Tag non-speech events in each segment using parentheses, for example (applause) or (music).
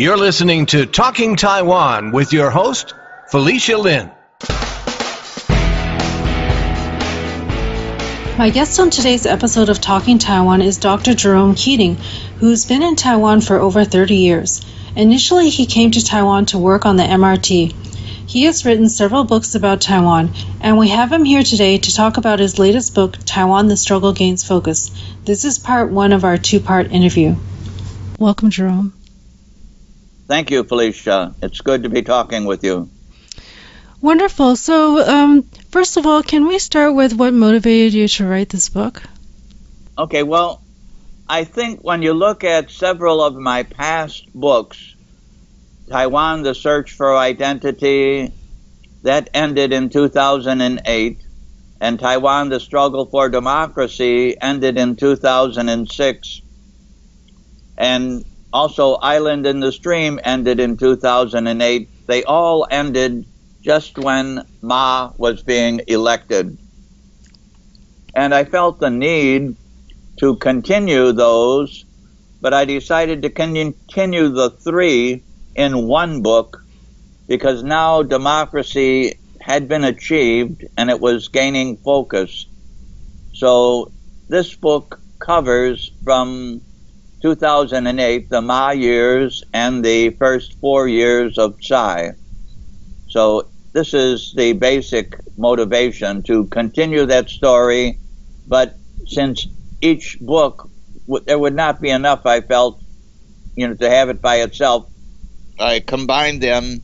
You're listening to Talking Taiwan with your host, Felicia Lin. My guest on today's episode of Talking Taiwan is Dr. Jerome Keating, who's been in Taiwan for over 30 years. Initially, he came to Taiwan to work on the MRT. He has written several books about Taiwan, and we have him here today to talk about his latest book, Taiwan The Struggle Gains Focus. This is part one of our two part interview. Welcome, Jerome. Thank you, Felicia. It's good to be talking with you. Wonderful. So, um, first of all, can we start with what motivated you to write this book? Okay, well, I think when you look at several of my past books, Taiwan, The Search for Identity, that ended in 2008, and Taiwan, The Struggle for Democracy ended in 2006. And also, Island in the Stream ended in 2008. They all ended just when Ma was being elected. And I felt the need to continue those, but I decided to continue the three in one book because now democracy had been achieved and it was gaining focus. So this book covers from 2008, the Ma years, and the first four years of Tsai. So this is the basic motivation to continue that story, but since each book, there would not be enough, I felt, you know, to have it by itself. I combined them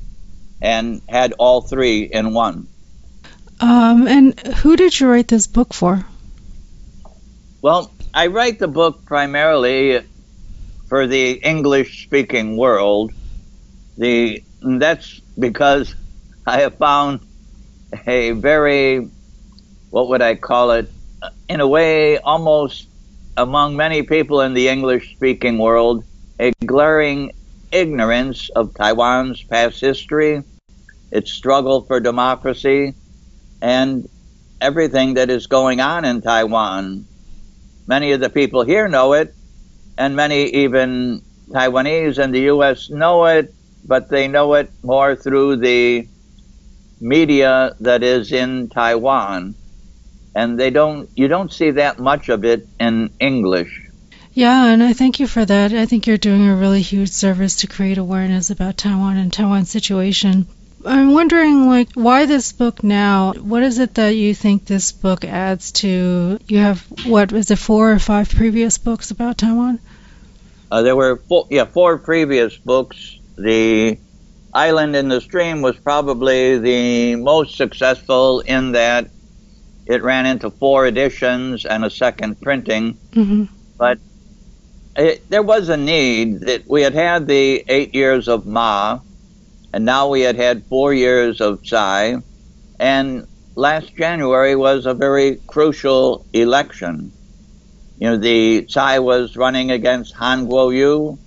and had all three in one. Um, and who did you write this book for? Well, I write the book primarily for the English speaking world. The that's because I have found a very what would I call it in a way almost among many people in the English speaking world a glaring ignorance of Taiwan's past history, its struggle for democracy, and everything that is going on in Taiwan. Many of the people here know it, and many even Taiwanese and the U.S. know it, but they know it more through the media that is in Taiwan. And they don't, you don't see that much of it in English. Yeah, and I thank you for that. I think you're doing a really huge service to create awareness about Taiwan and Taiwan's situation. I'm wondering, like, why this book now? What is it that you think this book adds to? You have what is it, four or five previous books about Taiwan? Uh, there were four, yeah, four previous books. The Island in the Stream was probably the most successful in that it ran into four editions and a second printing. Mm-hmm. But it, there was a need that we had had the eight years of Ma, and now we had had four years of Tsai, and last January was a very crucial election. You know, the Tsai was running against Han Kuo-yu.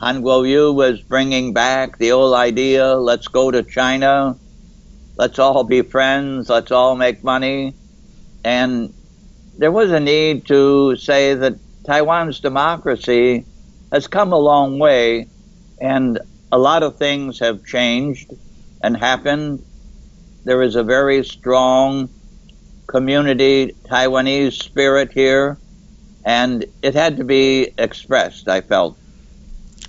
Han Kuo-yu was bringing back the old idea, let's go to China, let's all be friends, let's all make money. And there was a need to say that Taiwan's democracy has come a long way, and a lot of things have changed and happened. There is a very strong community Taiwanese spirit here, and it had to be expressed, I felt.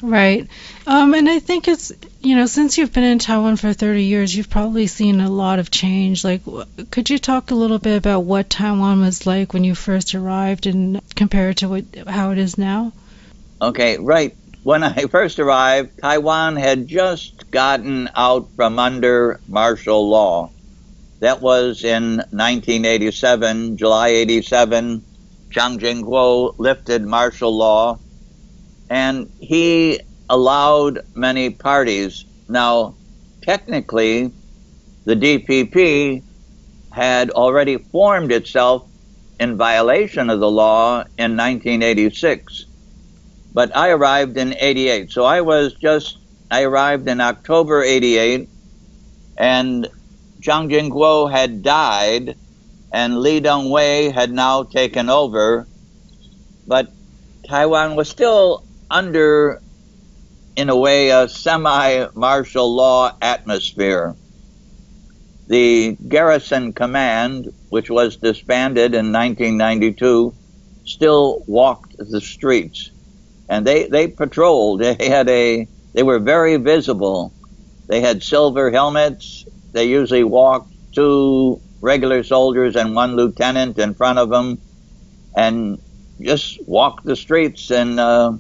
Right. Um, and I think it's, you know, since you've been in Taiwan for 30 years, you've probably seen a lot of change. Like, could you talk a little bit about what Taiwan was like when you first arrived and compare it to what, how it is now? Okay, right. When I first arrived, Taiwan had just gotten out from under martial law. That was in 1987, July 87. Chiang Ching-kuo lifted martial law and he allowed many parties. Now, technically, the DPP had already formed itself in violation of the law in 1986. But I arrived in 88. So I was just, I arrived in October 88, and Chiang Ching-kuo had died, and Lee Teng-hui had now taken over. But Taiwan was still under in a way, a semi martial law atmosphere. The Garrison Command, which was disbanded in 1992, still walked the streets. And they, they patrolled. (laughs) They had a, they were very visible. They had silver helmets. They usually walked two regular soldiers and one lieutenant in front of them and just walked the streets and uh,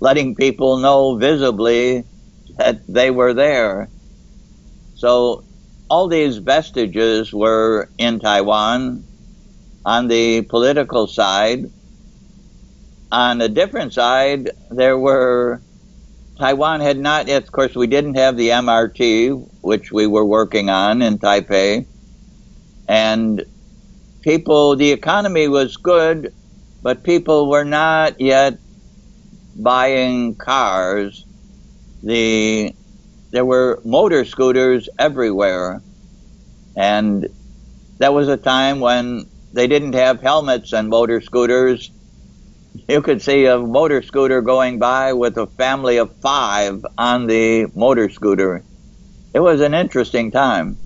letting people know visibly that they were there. So all these vestiges were in Taiwan on the political side. On a different side, there were Taiwan had not yet, of course, we didn't have the MRT, which we were working on in Taipei. And people, the economy was good, but people were not yet buying cars. The there were motor scooters everywhere, and that was a time when they didn't have helmets and motor scooters. You could see a motor scooter going by with a family of five on the motor scooter. It was an interesting time.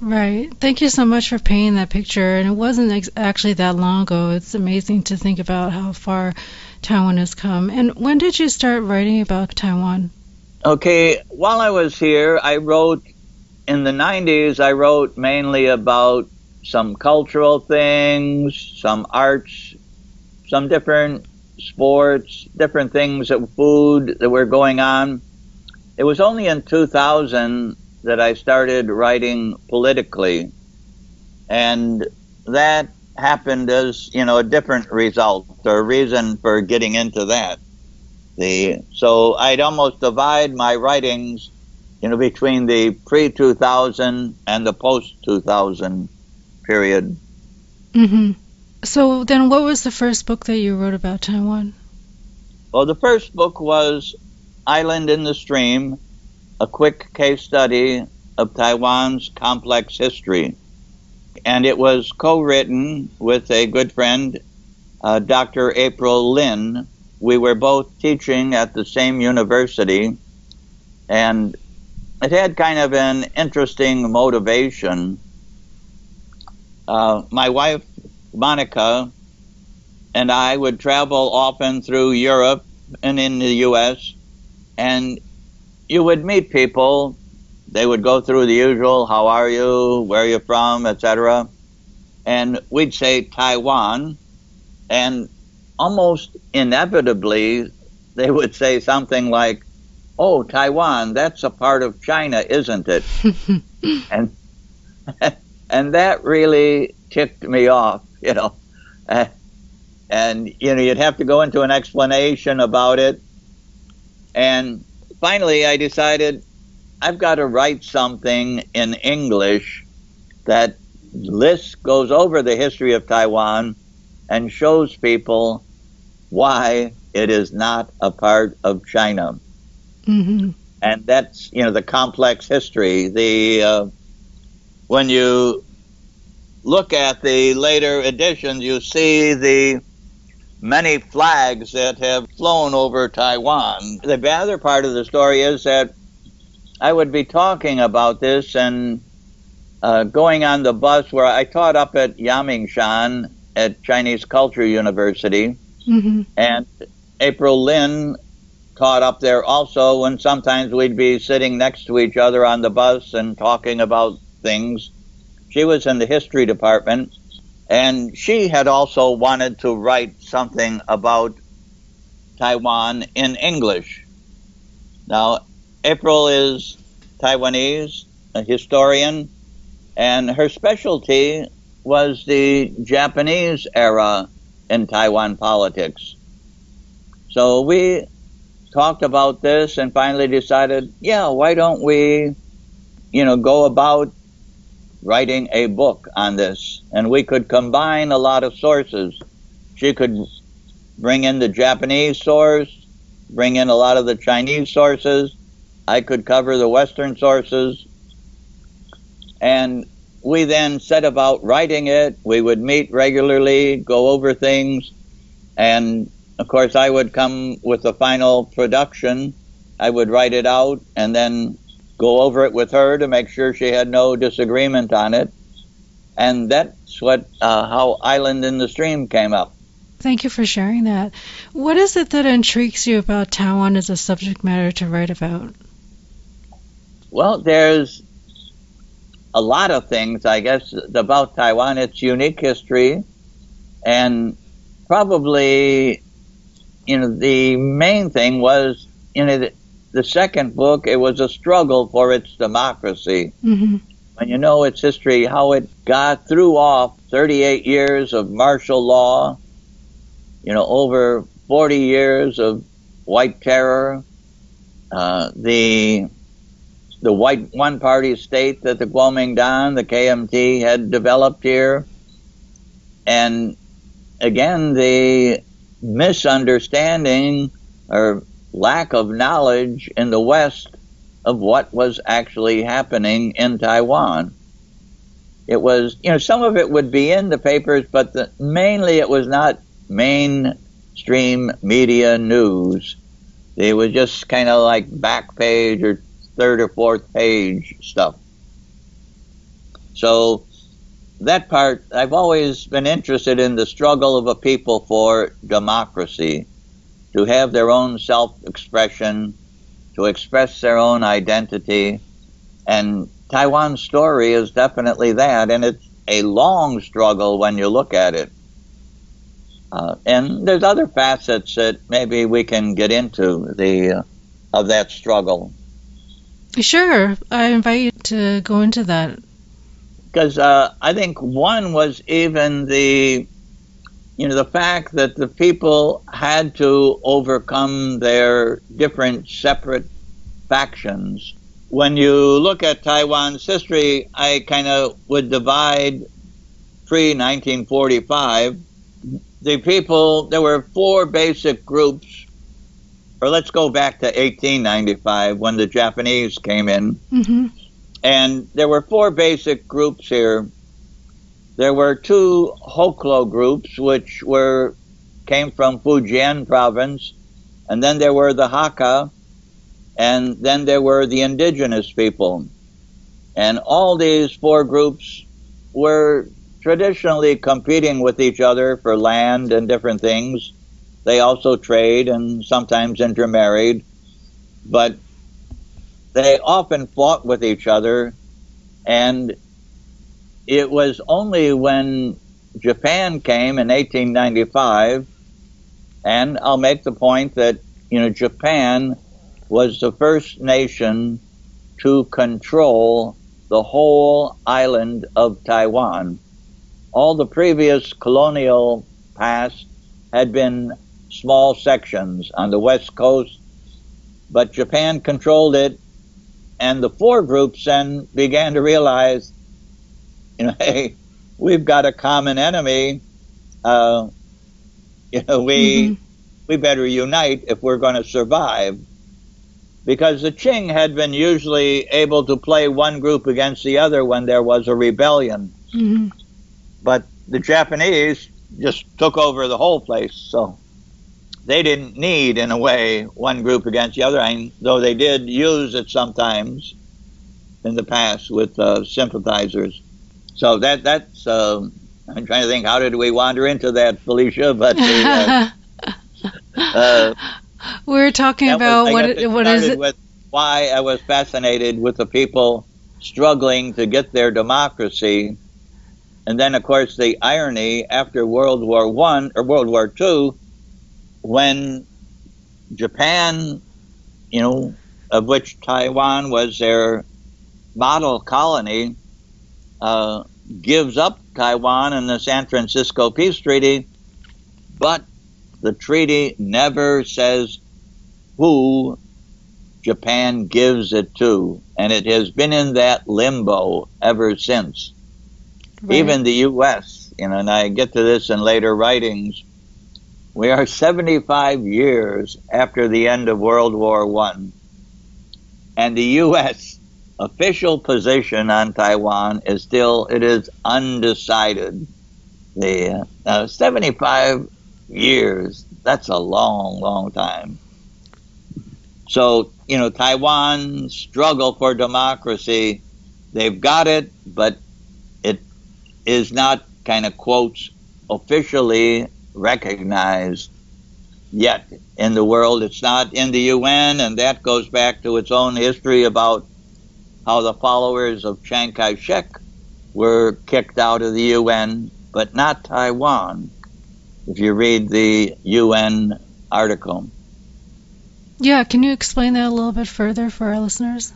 Right. Thank you so much for painting that picture. And it wasn't ex- actually that long ago. It's amazing to think about how far Taiwan has come. And when did you start writing about Taiwan? Okay, while I was here, I wrote in the 90s, I wrote mainly about some cultural things, some arts, some different sports, different things of food that were going on. It was only in 2000 that I started writing politically. And that happened as, you know, a different result or reason for getting into that. The, so I'd almost divide my writings, you know, between the pre 2000 and the post 2000 period. Mm-hmm. So then what was the first book that you wrote about Taiwan? Well, the first book was Island in the Stream, a quick case study of Taiwan's complex history. And it was co written with a good friend, uh, Dr. April Lin. We were both teaching at the same university, and it had kind of an interesting motivation. Uh, my wife, Monica, and I would travel often through Europe and in the U.S., and you would meet people. They would go through the usual, how are you, where are you from, etc. And we'd say Taiwan, and almost inevitably they would say something like, "Oh, Taiwan, that's a part of China, isn't it?" (laughs) and (laughs) and that really ticked me off, (laughs) you know. Uh, and you know, you'd have to go into an explanation about it. And finally, I decided I've got to write something in English that lists, goes over the history of Taiwan and shows people why it is not a part of China. Mm-hmm. And that's, you know, the complex history. The, uh, when you look at the later editions, you see the many flags that have flown over Taiwan. The other part of the story is that I would be talking about this and uh, going on the bus where I taught up at Yangmingshan at Chinese Culture University, Mm-hmm. and April Lin taught up there also. And sometimes we'd be sitting next to each other on the bus and talking about things. She was in the history department, and she had also wanted to write something about Taiwan in English. Now, April is Taiwanese, a historian, and her specialty was the Japanese era in Taiwan politics. So we talked about this and finally decided, yeah, why don't we, you know, go about writing a book on this? And we could combine a lot of sources. She could bring in the Japanese source, bring in a lot of the Chinese sources. I could cover the Western sources. And we then set about writing it. We would meet regularly, go over things, and of course, I would come with the final production I would write it out and then go over it with her to make sure she had no disagreement on it. And that's what uh, how Island in the Stream came up. Thank you for sharing that. What is it that intrigues you about Taiwan as a subject matter to write about? Well, there's a lot of things, I guess, about Taiwan. Its unique history, and probably, you know, the main thing was, you know, the, second book. It was a struggle for its democracy. Mm-hmm. When you know its history, how it got through off 38 years of martial law, you know, over 40 years of white terror, uh, the the white one party state that the Kuomintang, the KMT, had developed here. And again, the misunderstanding or lack of knowledge in the West of what was actually happening in Taiwan. It was, you know, some of it would be in the papers, but the, mainly it was not mainstream media news. It was just kind of like back page or third or fourth page stuff. So that part, I've always been interested in the struggle of a people for democracy, to have their own self expression, to express their own identity. And Taiwan's story is definitely that, and it's a long struggle when you look at it. Uh, and there's other facets that maybe we can get into the uh, of that struggle. Sure, I invite you to go into that. Because uh, I think one was even the, you know, the fact that the people had to overcome their different separate factions. When you look at Taiwan's history, I kind of would divide pre 1945 the people. There were four basic groups or let's go back to 1895 when the Japanese came in. Mm-hmm. And there were four basic groups here. There were two Hoklo groups, which were came from Fujian province, and then there were the Hakka, and then there were the indigenous people. And all these four groups were traditionally competing with each other for land and different things. They also trade and sometimes intermarried, but they often fought with each other. And it was only when Japan came in 1895, and I'll make the point that, you know, Japan was the first nation to control the whole island of Taiwan. All the previous colonial past had been small sections on the west coast, but Japan controlled it, and the four groups then began to realize, (laughs) you know, hey, we've got a common enemy. Uh, you know, we mm-hmm. we better unite if we're going to survive. Because the Qing had been usually able to play one group against the other when there was a rebellion. Mm-hmm. But the Japanese just took over the whole place. So they didn't need, in a way, one group against the other, I though they did use it sometimes in the past with uh, sympathizers. So that that's. Uh, I'm trying to think. How did we wander into that, Felicia? But uh, (laughs) uh we're talking about was, what what is it? Why I was fascinated with the people struggling to get their democracy, and then of course the irony after World War One or World War Two when Japan, you know, of which Taiwan was their model colony, uh, gives up Taiwan in the San Francisco Peace Treaty, but the treaty never says who Japan gives it to, and it has been in that limbo ever since. Right. Even the U.S., you know, and I get to this in later writings we are 75 years after the end of World War One, and the U.S. official position on Taiwan is still it is undecided. The uh, 75 years that's a long, long time. So you know, Taiwan struggle for democracy. They've got it, but it is not kind of quotes officially recognized yet in the world. It's not in the UN, and that goes back to its own history about how the followers of Chiang Kai shek were kicked out of the UN, but not Taiwan, if you read the UN article. Yeah, can you explain that a little bit further for our listeners?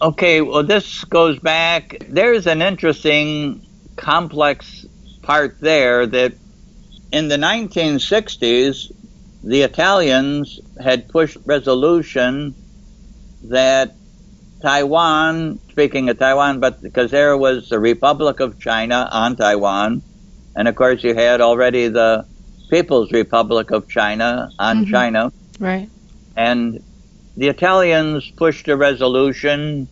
Okay, well, this goes back. There's an interesting, complex part there that in the 1960s, the Italians had pushed resolution that Taiwan, speaking of Taiwan, but because there was the Republic of China on Taiwan, and of course you had already the People's Republic of China on mm-hmm. China. Right. And the Italians pushed a resolution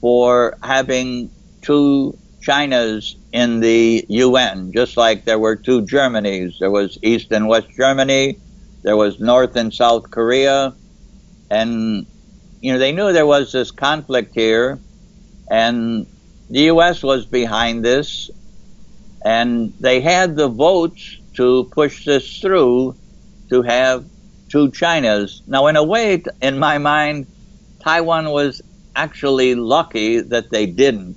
for having two Chinas in the UN, just like there were two Germanys. There was East and West Germany, there was North and South Korea, and you know they knew there was this conflict here, and the U.S. was behind this, and they had the votes to push this through to have two Chinas. Now, in a way, in my mind, Taiwan was actually lucky that they didn't,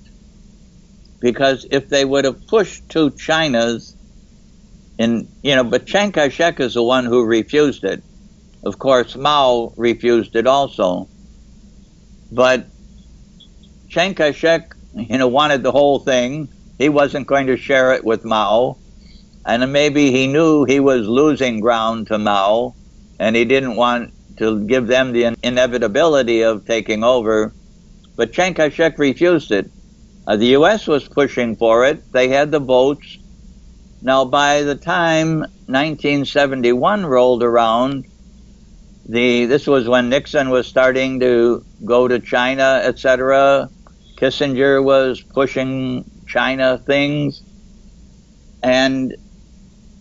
because if they would have pushed two Chinas, and, you know, but Chiang Kai shek is the one who refused it. Of course, Mao refused it also. But Chiang Kai shek, you know, wanted the whole thing. He wasn't going to share it with Mao. And maybe he knew he was losing ground to Mao, and he didn't want to give them the inevitability of taking over. But Chiang Kai shek refused it. Uh, the U.S. was pushing for it. They had the votes. Now, by the time 1971 rolled around, the this was when Nixon was starting to go to China, etc. Kissinger was pushing China things, and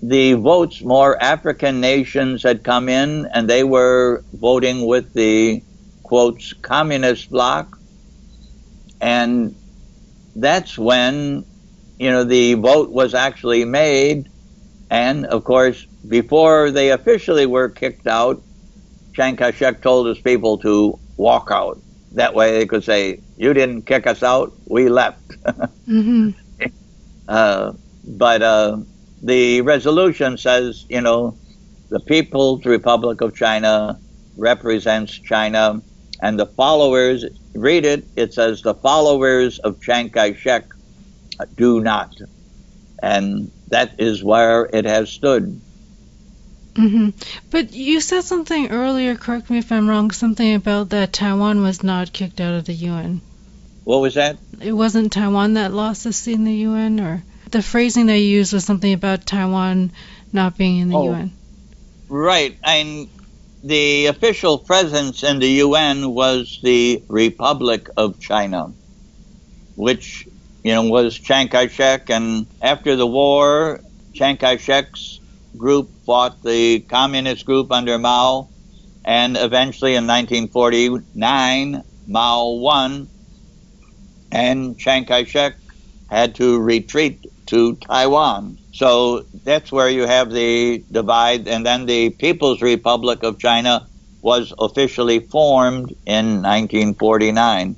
the votes, more African nations had come in, and they were voting with the quotes communist bloc, and that's when you know, the vote was actually made. And of course, before they officially were kicked out, Chiang Kai shek told his people to walk out. That way they could say, You didn't kick us out, we left. (laughs) mm-hmm. uh, but uh, the resolution says, you know, the People's Republic of China represents China, and the followers, read it, it says, the followers of Chiang Kai shek do not. And that is where it has stood. Mm-hmm. But you said something earlier, correct me if I'm wrong, something about that Taiwan was not kicked out of the UN. What was that? It wasn't Taiwan that lost a seat in the UN, or the phrasing they used was something about Taiwan not being in the oh, UN. Right. And the official presence in the UN was the Republic of China, which you know, was Chiang Kai-shek. And after the war, Chiang Kai-shek's group fought the communist group under Mao. And eventually in 1949, Mao won. And Chiang Kai-shek had to retreat to Taiwan. So that's where you have the divide. And then the People's Republic of China was officially formed in 1949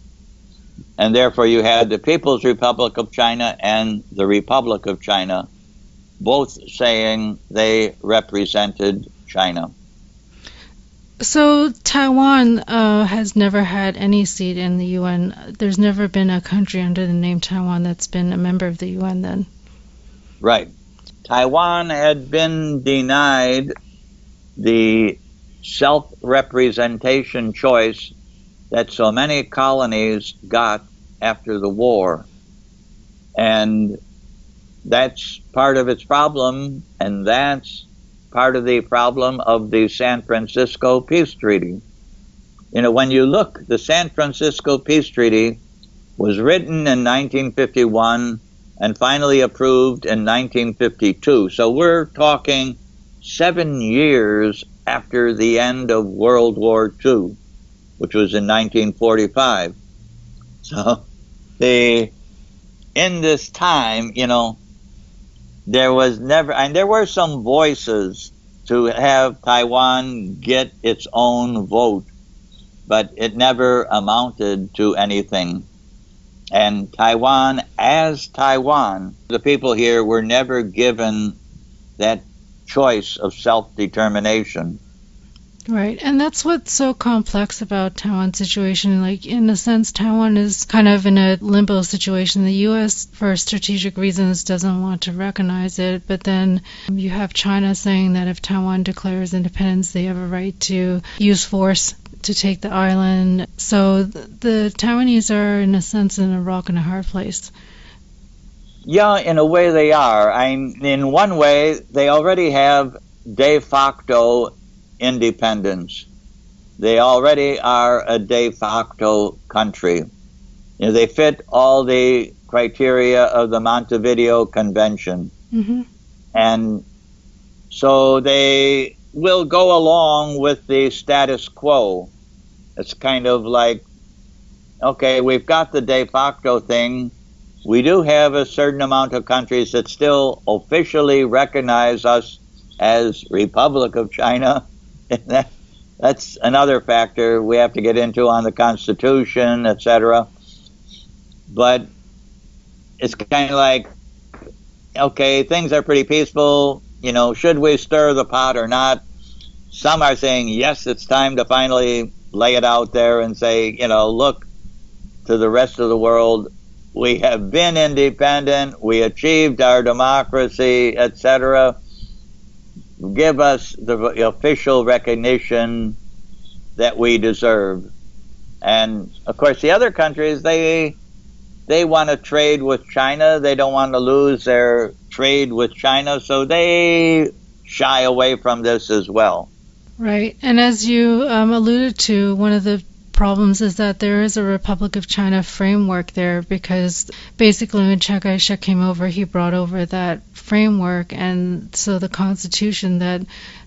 and therefore you had the People's Republic of China and the Republic of China, both saying they represented China. So Taiwan uh, has never had any seat in the UN. There's never been a country under the name Taiwan that's been a member of the UN. Then, right? Taiwan had been denied the self-representation choice that so many colonies got after the war. And that's part of its problem, and that's part of the problem of the San Francisco Peace Treaty. You know, when you look, the San Francisco Peace Treaty was written in 1951 and finally approved in 1952. So we're talking seven years after the end of World War II. which was in 1945. So the in this time, you know, there was never, and there were some voices to have Taiwan get its own vote, but it never amounted to anything. And Taiwan, as Taiwan, the people here were never given that choice of self determination. Right, and that's what's so complex about Taiwan's situation. Like, in a sense, Taiwan is kind of in a limbo situation. The U.S., for strategic reasons, doesn't want to recognize it, but then you have China saying that if Taiwan declares independence, they have a right to use force to take the island. So the Taiwanese are, in a sense, in a rock and a hard place. Yeah, in a way they are. I, in one way, they already have de facto independence. They already are a de facto country. You know, they fit all the criteria of the Montevideo Convention. Mm-hmm. And so they will go along with the status quo. It's kind of like, okay, we've got the de facto thing. We do have a certain amount of countries that still officially recognize us as Republic of China. (laughs) that, that's another factor we have to get into on the Constitution, etc. But it's kind of like, okay, things are pretty peaceful. You know, should we stir the pot or not? Some are saying, yes, it's time to finally lay it out there and say, you know, look to the rest of the world. We have been independent. We achieved our democracy, etc give us the official recognition that we deserve. And of course, the other countries they they want to trade with China. They don't want to lose their trade with China, so they shy away from this as well. Right, and as you um, alluded to, one of the problems is that there is a Republic of China framework there because basically when Chiang Kai-shek came over, he brought over that framework, and so the constitution that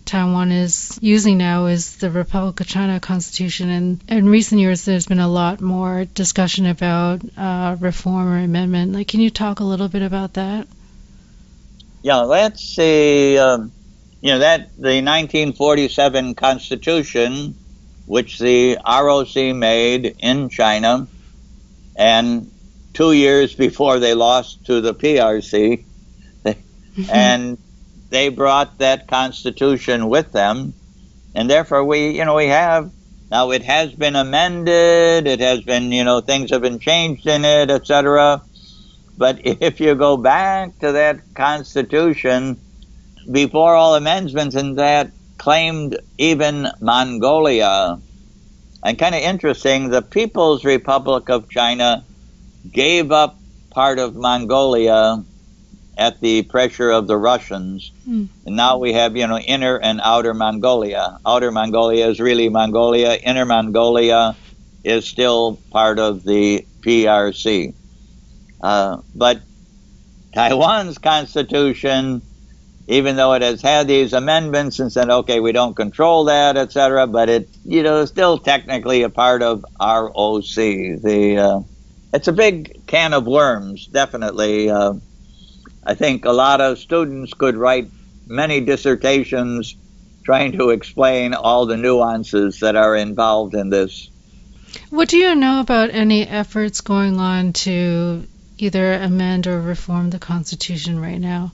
Taiwan is using now is the Republic of China Constitution. And in recent years, there's been a lot more discussion about uh, reform or amendment. Like, can you talk a little bit about that? Yeah, let's see. Um, you know that the 1947 Constitution which the ROC made in China, and two years before they lost to the PRC, (laughs) and they brought that constitution with them, and therefore we, you know, we have now it has been amended, it has been, you know, things have been changed in it, etc. But (laughs) if you go back to that constitution, before all amendments and that claimed even Mongolia. And kind of interesting, the People's Republic of China gave up part of Mongolia at the pressure of the Russians. Mm. And now we have, you know, inner and outer Mongolia. Outer Mongolia is really Mongolia. Inner Mongolia is still part of the PRC. Uh, but Taiwan's constitution even though it has had these amendments and said, okay, we don't control that, etc., but it, you know, is still technically a part of ROC. The uh, it's a big can of worms, definitely. Uh, I think a lot of students could write many dissertations trying to explain all the nuances that are involved in this. What do you know about any efforts going on to either amend or reform the Constitution right now?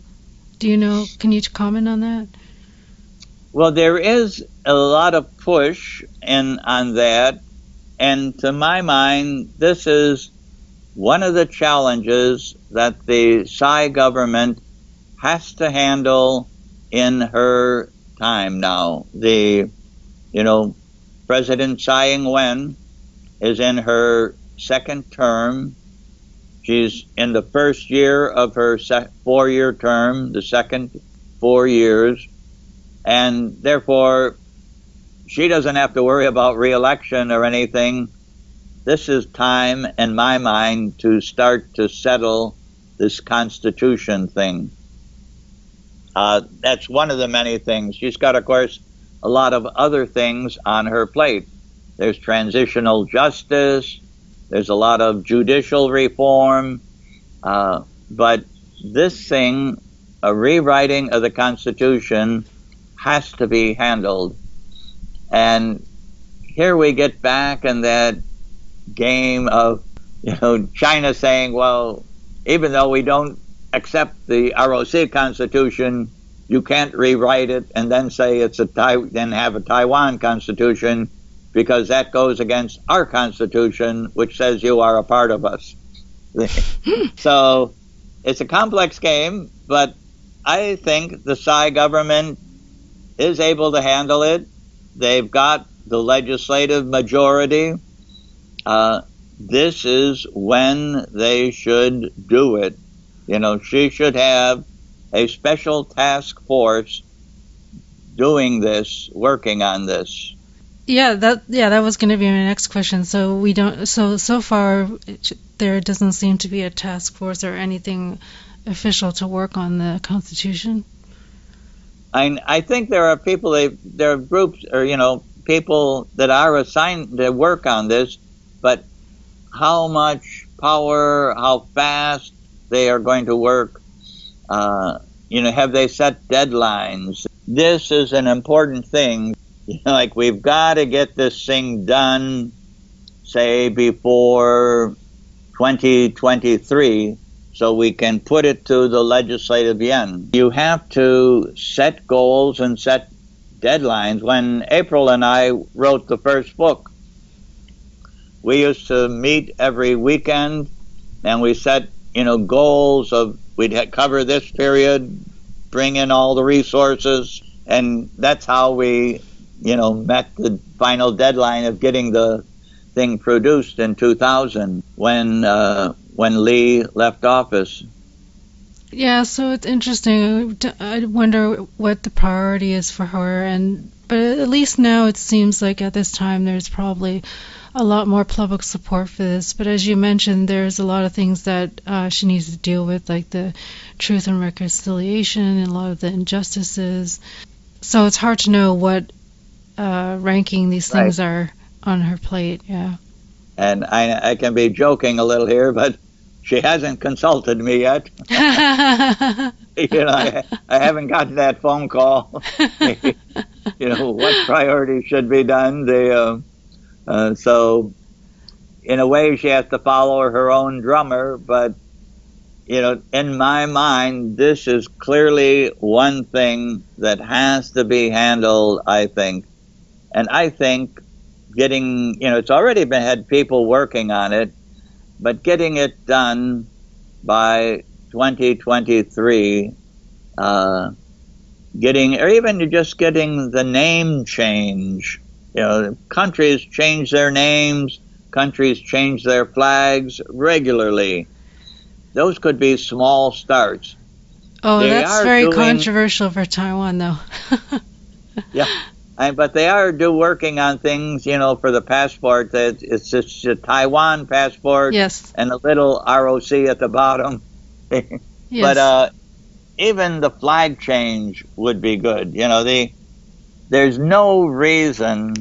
Do you know? Can you comment on that? Well, there is a lot of push in on that, and to my mind, this is one of the challenges that the Tsai government has to handle in her time now. The, you know, President Tsai Ing-wen is in her second term. She's in the first year of her four year term, the second four years, and therefore she doesn't have to worry about reelection or anything. This is time, in my mind, to start to settle this constitution thing. Uh, that's one of the many things. She's got, of course, a lot of other things on her plate. there's transitional justice, there's a lot of judicial reform, uh, but this thing, a rewriting of the Constitution, has to be handled. And here we get back in that game of, (laughs) you know, China saying, well, even though we don't accept the ROC Constitution, you can't rewrite it and then say it's a then have a Taiwan Constitution because that goes against our Constitution, which says you are a part of us. (laughs) so it's a complex game, but I think the Tsai government is able to handle it. They've got the legislative majority. Uh, this is when they should do it. You know, she should have a special task force doing this, working on this. Yeah, that yeah, that was going to be my next question. So we don't so so far there doesn't seem to be a task force or anything official to work on the constitution. I I think there are people they there are groups or you know people that are assigned to work on this, but how much power, how fast they are going to work, uh, you know, have they set deadlines? This is an important thing. (laughs) You know, like we've got to get this thing done, say before 2023 so we can put it to the legislative Yuan. You have to set goals and set deadlines. When April and I wrote the first book, we used to meet every weekend and we set, you know, goals of we'd cover this period, bring in all the resources, and that's how we, you know, met the final deadline of getting the thing produced in 2000 when uh, when Lee left office. Yeah, so it's interesting. I wonder what the priority is for her, and but at least now it seems like at this time there's probably a lot more public support for this. But as you mentioned, there's a lot of things that uh, she needs to deal with, like the truth and reconciliation and a lot of the injustices. So it's hard to know what uh, ranking these things right. are on her plate. Yeah. And I, I can be joking a little here, but she hasn't consulted me yet. (laughs) you know, I, I haven't gotten that phone call. (laughs) you know, what priorities should be done. The, uh, uh, so, in a way, she has to follow her own drummer. But, you know, in my mind, this is clearly one thing that has to be handled, I think. And I think getting, you know, it's already been had people working on it but getting it done by 2023, uh, getting, or even just getting the name change. You know, countries change their names, countries change their flags regularly. Those could be small starts. Oh, they that's very doing, controversial for Taiwan, though. (laughs) yeah, but they are do working on things, you know, for the passport. That it's just a Taiwan passport, yes, and a little ROC at the bottom. (laughs) yes. But uh, even the flag change would be good. You know, the there's no reason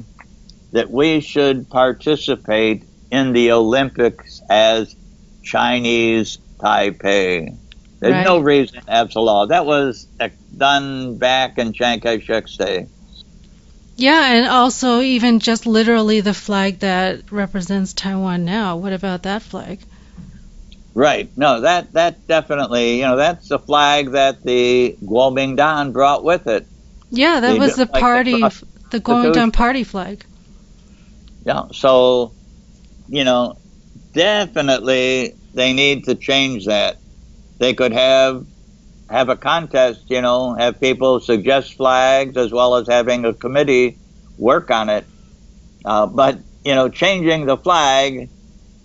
that we should participate in the Olympics as Chinese Taipei. There's right. no reason, absolutely. That was done back in Chiang Kai-shek's day. Yeah, and also even just literally the flag that represents Taiwan now. What about that flag? Right. No, that that definitely, you know, that's the flag that the Kuomintang brought with it. Yeah, that was the party, the Kuomintang party flag. Yeah. So, you know, definitely they need to change that. They could have have a contest, you know, have people suggest flags as well as having a committee work on it. Uh, but, you know, changing the flag,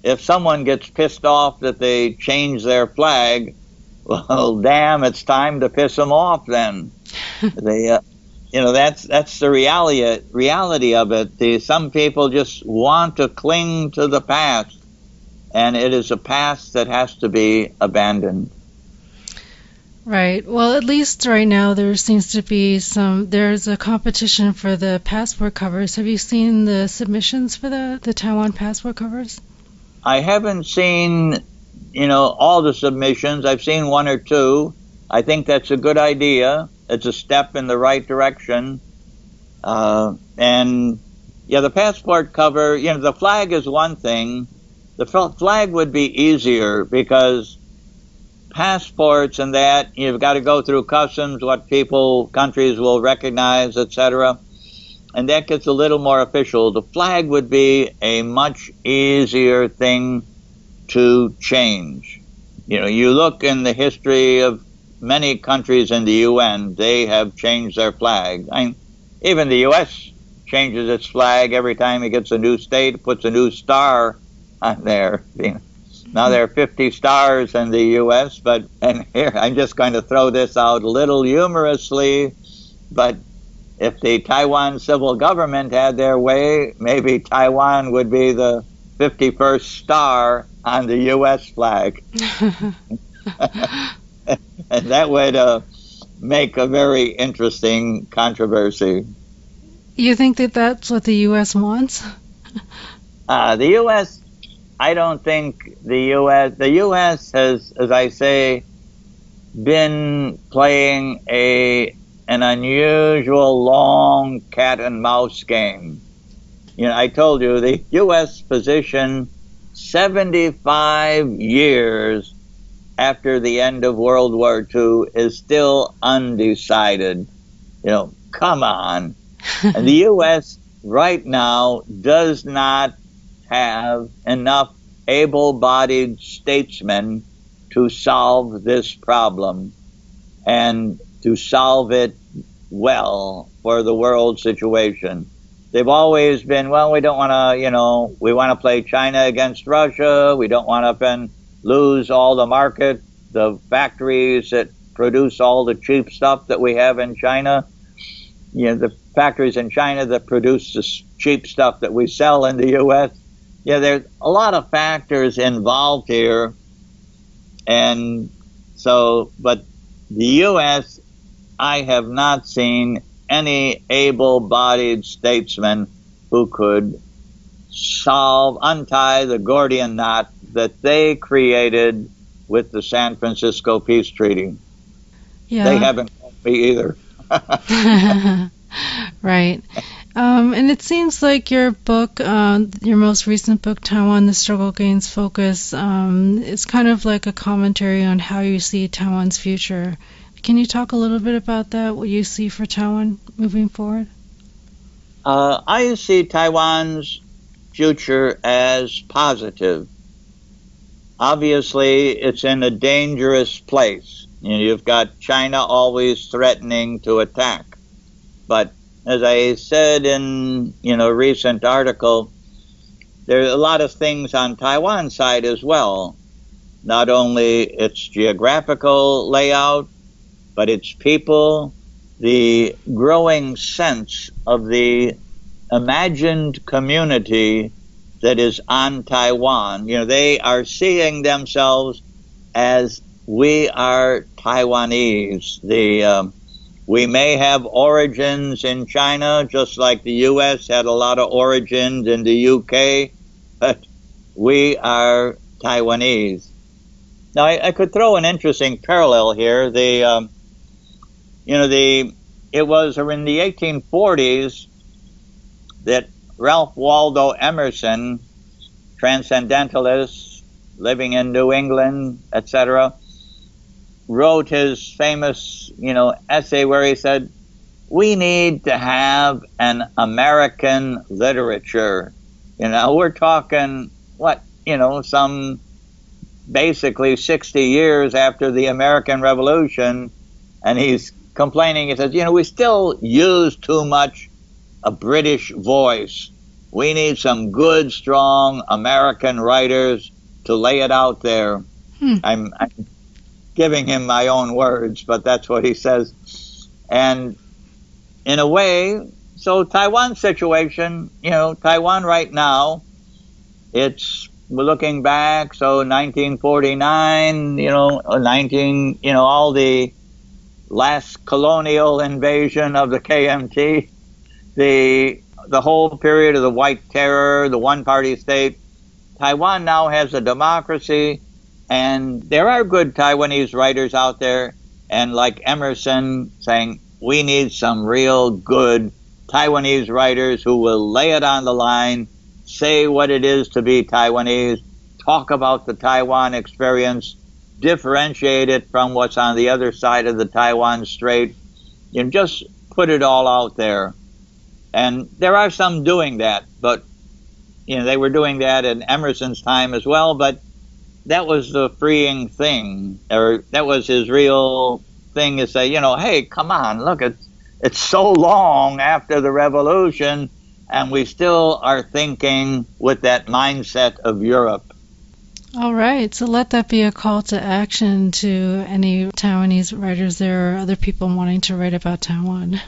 if someone gets pissed off that they change their flag, (laughs) well, damn, it's time to piss them off then. (laughs) they, uh, you know, that's, that's the reality, reality of it. The, some people just want to cling to the past, and it is a past that has to be abandoned. Right. Well, at least right now there seems to be some. There's a competition for the passport covers. Have you seen the submissions for the the Taiwan passport covers? I haven't seen, you know, all the submissions. I've seen one or two. I think that's a good idea. It's a step in the right direction. Uh, and yeah, the passport cover. You know, the flag is one thing. The flag would be easier because passports and that you've got to go through customs, what people, countries will recognize, etc. And that gets a little more official. The flag would be a much easier thing to change. You know, you look in the history of many countries in the UN, they have changed their flag. I mean, even the U.S. changes its flag every time it gets a new state, puts a new star on there. You know, now there are 50 stars in the U.S., but, and here, I'm just going to throw this out a little humorously, but if the Taiwan civil government had their way, maybe Taiwan would be the 51st star on the U.S. flag. (laughs) and that would uh, make a very interesting controversy. You think that that's what the U.S. wants? Uh, the U.S. I don't think the U.S. The U.S. has, as I say, been playing a an unusual long cat and mouse game. You know, I told you the U.S. position 75 years after the end of World War II is still undecided. You know, come on. (laughs) and the U.S. right now does not have enough able bodied statesmen to solve this problem and to solve it well for the world situation. They've always been, well, we don't want to, you know, we want to play China against Russia. We don't want to lose all the market, the factories that produce all the cheap stuff that we have in China. You know, the factories in China that produce the cheap stuff that we sell in the U.S yeah, there's a lot of factors involved here. And so, but the U.S., I have not seen any able bodied statesman who could solve, untie the Gordian knot that they created with the San Francisco Peace Treaty. Yeah. They haven't helped me either. (laughs) (laughs) right. Um, and it seems like your book, uh, your most recent book, Taiwan: The Struggle Gains Focus, um, is kind of like a commentary on how you see Taiwan's future. Can you talk a little bit about that? What you see for Taiwan moving forward? Uh, I see Taiwan's future as positive. Obviously, it's in a dangerous place. You know, you've got China always threatening to attack, but as I said in you know recent article, there are a lot of things on Taiwan side as well. Not only its geographical layout, but its people, the growing sense of the imagined community that is on Taiwan. You know, they are seeing themselves as we are Taiwanese. The um, we may have origins in China, just like the U.S. had a lot of origins in the U.K., (laughs) but we are Taiwanese. Now, I, I could throw an interesting parallel here. The, um, you know, the it was in the 1840s that Ralph Waldo Emerson, transcendentalist, living in New England, etc., wrote his famous, you know, essay where he said, "We need to have an American literature." You know, we're talking what, you know, some basically 60 years after the American Revolution, and he's complaining. He says, "You know, we still use too much a British voice. We need some good, strong American writers to lay it out there." Hmm. I'm, I'm giving him my own words, but that's what he says. And in a way, so Taiwan situation, you know, Taiwan right now, it's we're looking back, so 1949, you know, 19, you know, all the last colonial invasion of the KMT, the the whole period of the White Terror, the one party state. Taiwan now has a democracy, and there are good Taiwanese writers out there, and like Emerson saying, we need some real good Taiwanese writers who will lay it on the line, say what it is to be Taiwanese, talk about the Taiwan experience, differentiate it from what's on the other side of the Taiwan Strait, and just put it all out there. And there are some doing that, but you know they were doing that in Emerson's time as well. But that was the freeing thing, or that was his real thing. Is say, you know, hey, come on, look, it's it's so long after the revolution, and we still are thinking with that mindset of Europe. All right, so let that be a call to action to any Taiwanese writers there or other people wanting to write about Taiwan.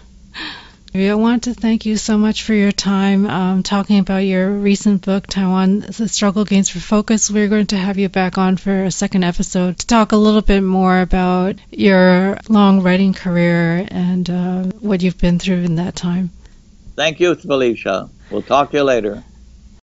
I want to thank you so much for your time um, talking about your recent book, Taiwan, The Struggle Gains for Focus. We're going to have you back on for a second episode to talk a little bit more about your long writing career and uh, what you've been through in that time. Thank you, Felicia. We'll talk to you later.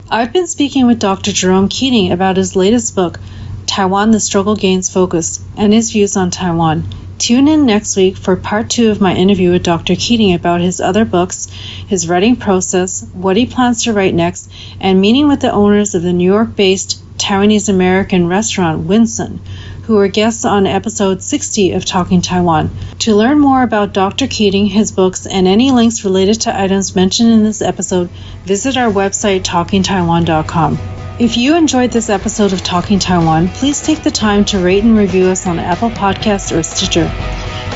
I've been speaking with Dr. Jerome Keating about his latest book, Taiwan The Struggle Gains Focus, and his views on Taiwan. Tune in next week for part two of my interview with Dr. Keating about his other books, his writing process, what he plans to write next, and meeting with the owners of the New York based Taiwanese American restaurant Win Son, who were guests on episode 60 of Talking Taiwan. To learn more about Dr. Keating, his books, and any links related to items mentioned in this episode, visit our website talkingtaiwan.com. If you enjoyed this episode of Talking Taiwan, please take the time to rate and review us on Apple Podcasts or Stitcher.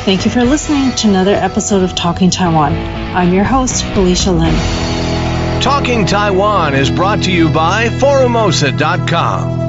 Thank you for listening to another episode of Talking Taiwan. I'm your host, Felicia Lin. Talking Taiwan is brought to you by Forumosa.com.